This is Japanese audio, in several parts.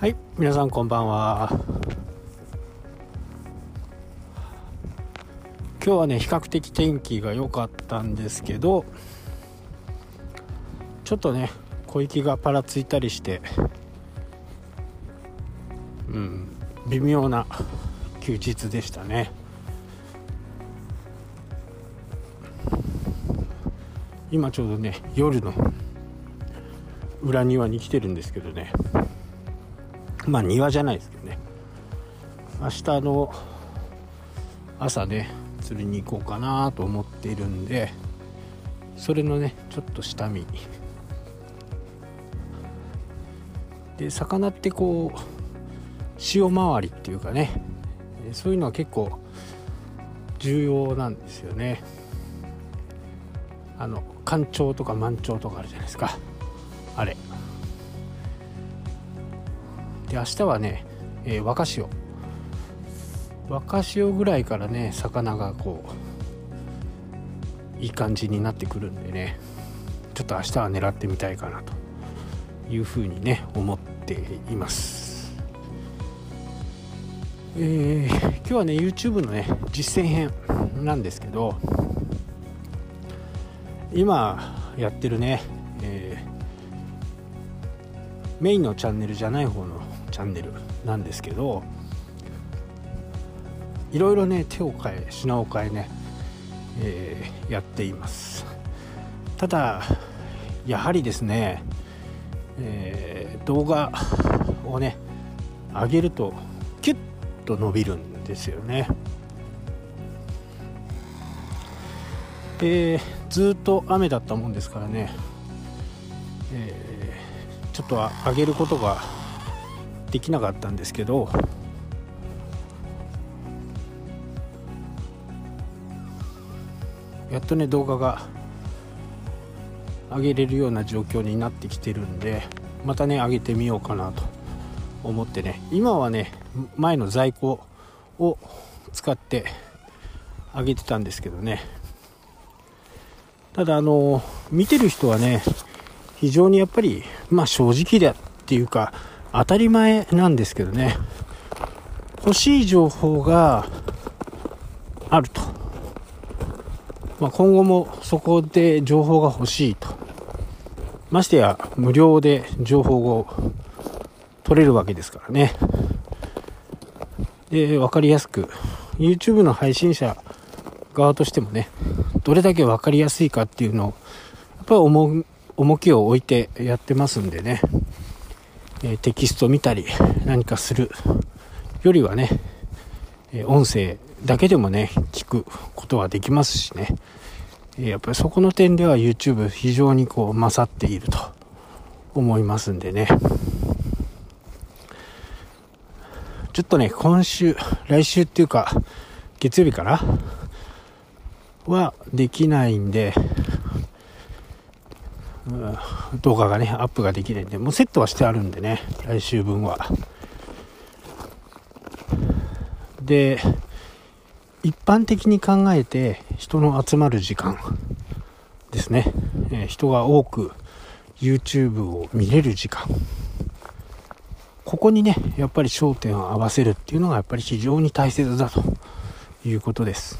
はい皆さんこんばんは。今日はね比較的天気が良かったんですけどちょっとね小雪がパラついたりしてうん微妙な休日でしたね。今ちょうどね夜の裏庭に来てるんですけどね。まあ庭じゃないですけどね。明日の朝ね釣りに行こうかなと思っているんでそれのねちょっと下見。で魚ってこう潮回りっていうかねそういうのは結構重要なんですよね。あの干潮とか満潮とかあるじゃないですか。あれ。で明日はね、えー、若潮若潮ぐらいからね魚がこういい感じになってくるんでねちょっと明日は狙ってみたいかなというふうにね思っています。えー、今日はね YouTube のね実践編なんですけど今やってるね、えー、メインのチャンネルじゃない方のチャンネルなんですけどいろいろね手を変え品を変えね、えー、やっています。ただやはりですね、えー、動画をね上げるとキュッと伸びるんですよね。でずっと雨だったもんですからね、えー、ちょっと上げることができなかったんですけどやっとね動画が上げれるような状況になってきてるんでまたね上げてみようかなと思ってね。今はね前の在庫を使って上げてたんですけどね。ただあの見てる人はね非常にやっぱりまあ正直だっていうか当たり前なんですけどね。欲しい情報があると、まあ、今後もそこで情報が欲しいと。ましてや無料で情報を取れるわけですからね。で分かりやすく YouTube の配信者側としてもねどれだけ分かりやすいかっていうのをやっぱり重きを置いてやってますんでね。えテキスト見たり何かするよりはね、え音声だけでもね聞くことはできますしね、えやっぱりそこの点では YouTube 非常にこう勝っていると思いますんでね。ちょっとね今週来週っていうか月曜日からはできないんで動画がね、アップができないんで、もうセットはしてあるんでね、来週分は。で、一般的に考えて人の集まる時間ですね、えー、人が多く YouTube を見れる時間。ここにねやっぱり焦点を合わせるっていうのがやっぱり非常に大切だということです。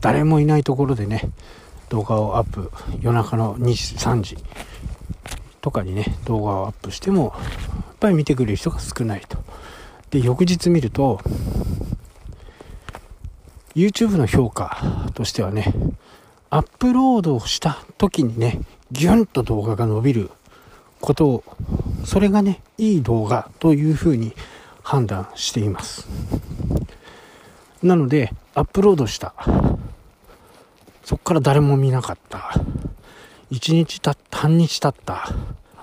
誰もいないところでね動画をアップ夜中の2時3時とかにね動画をアップしてもやっぱり見てくれる人が少ないと。で翌日見ると YouTube の評価としてはねアップロードをした時にねギュンと動画が伸びることをそれがねいい動画というふうに判断しています。なのでアップロードしたそこから誰も見なかった。1日たった、半日経った。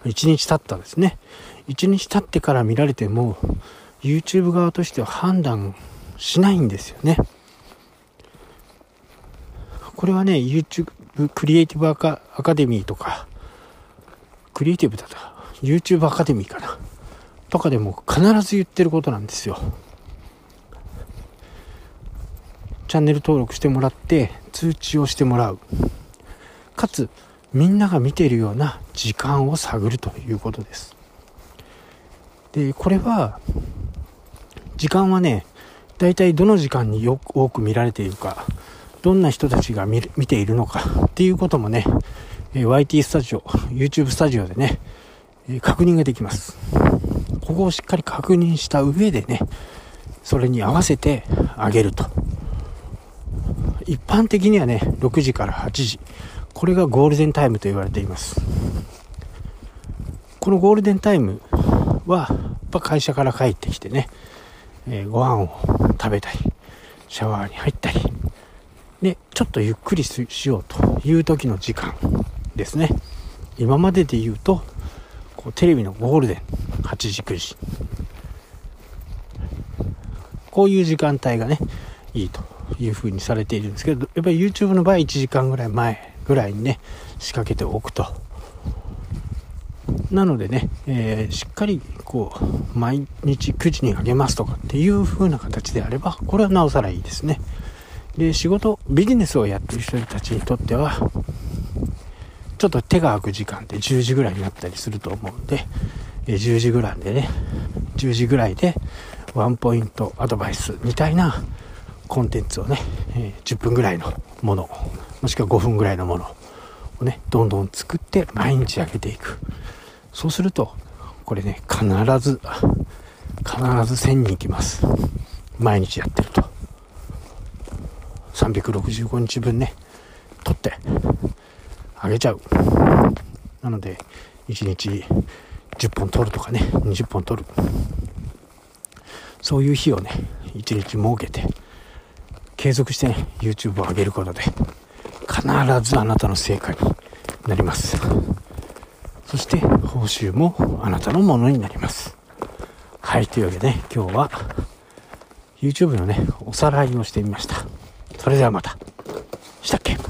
1日経ったですね。1日経ってから見られても、YouTube 側としては判断しないんですよね。これはね、YouTube クリエイティブアカアカデミーとか、クリエイティブだと、YouTube アカデミーかな。とかでも必ず言ってることなんですよ。チャンネル登録してもらって通知をしてもらう。かつみんなが見ているような時間を探るということです。でこれは時間はね大体どの時間によく多く見られているかどんな人たちが見見ているのかっていうこともね YT スタジオ YouTube スタジオでね確認ができます。ここをしっかり確認した上でねそれに合わせてあげると。一般的にはね6時から8時。これがゴールデンタイムと言われています。このゴールデンタイムはやっぱ会社から帰ってきてね、えー、ご飯を食べたりシャワーに入ったりでちょっとゆっくりしようという時の時間ですね。今までで言うとこうテレビのゴールデン8時9時。こういう時間帯がねいいと。いう風にされているんですけどやっぱり YouTube の場合1時間ぐらい前ぐらいにね仕掛けておくと。なのでね、えー、しっかりこう毎日9時にあげますとかっていう風な形であればこれはなおさらいいですね。で仕事ビジネスをやってる人たちにとってはちょっと手が空く時間って10時ぐらいになったりすると思うんで、え、10時ぐらいでね10時ぐらいでワンポイントアドバイスみたいなコンテンツをね、え、10分ぐらいのものもしくは5分ぐらいのものをねどんどん作って毎日上げていく。そうするとこれね必ず必ず1000人いきます。毎日やってると。365日分ね取ってあげちゃう。なので1日10本取るとかね20本取る。そういう日をね1日設けて継続してね YouTube を上げることで必ずあなたの成果になります。そして報酬もあなたのものになります。はいというわけでね今日は YouTube のねおさらいをしてみました。それではまた。したっけ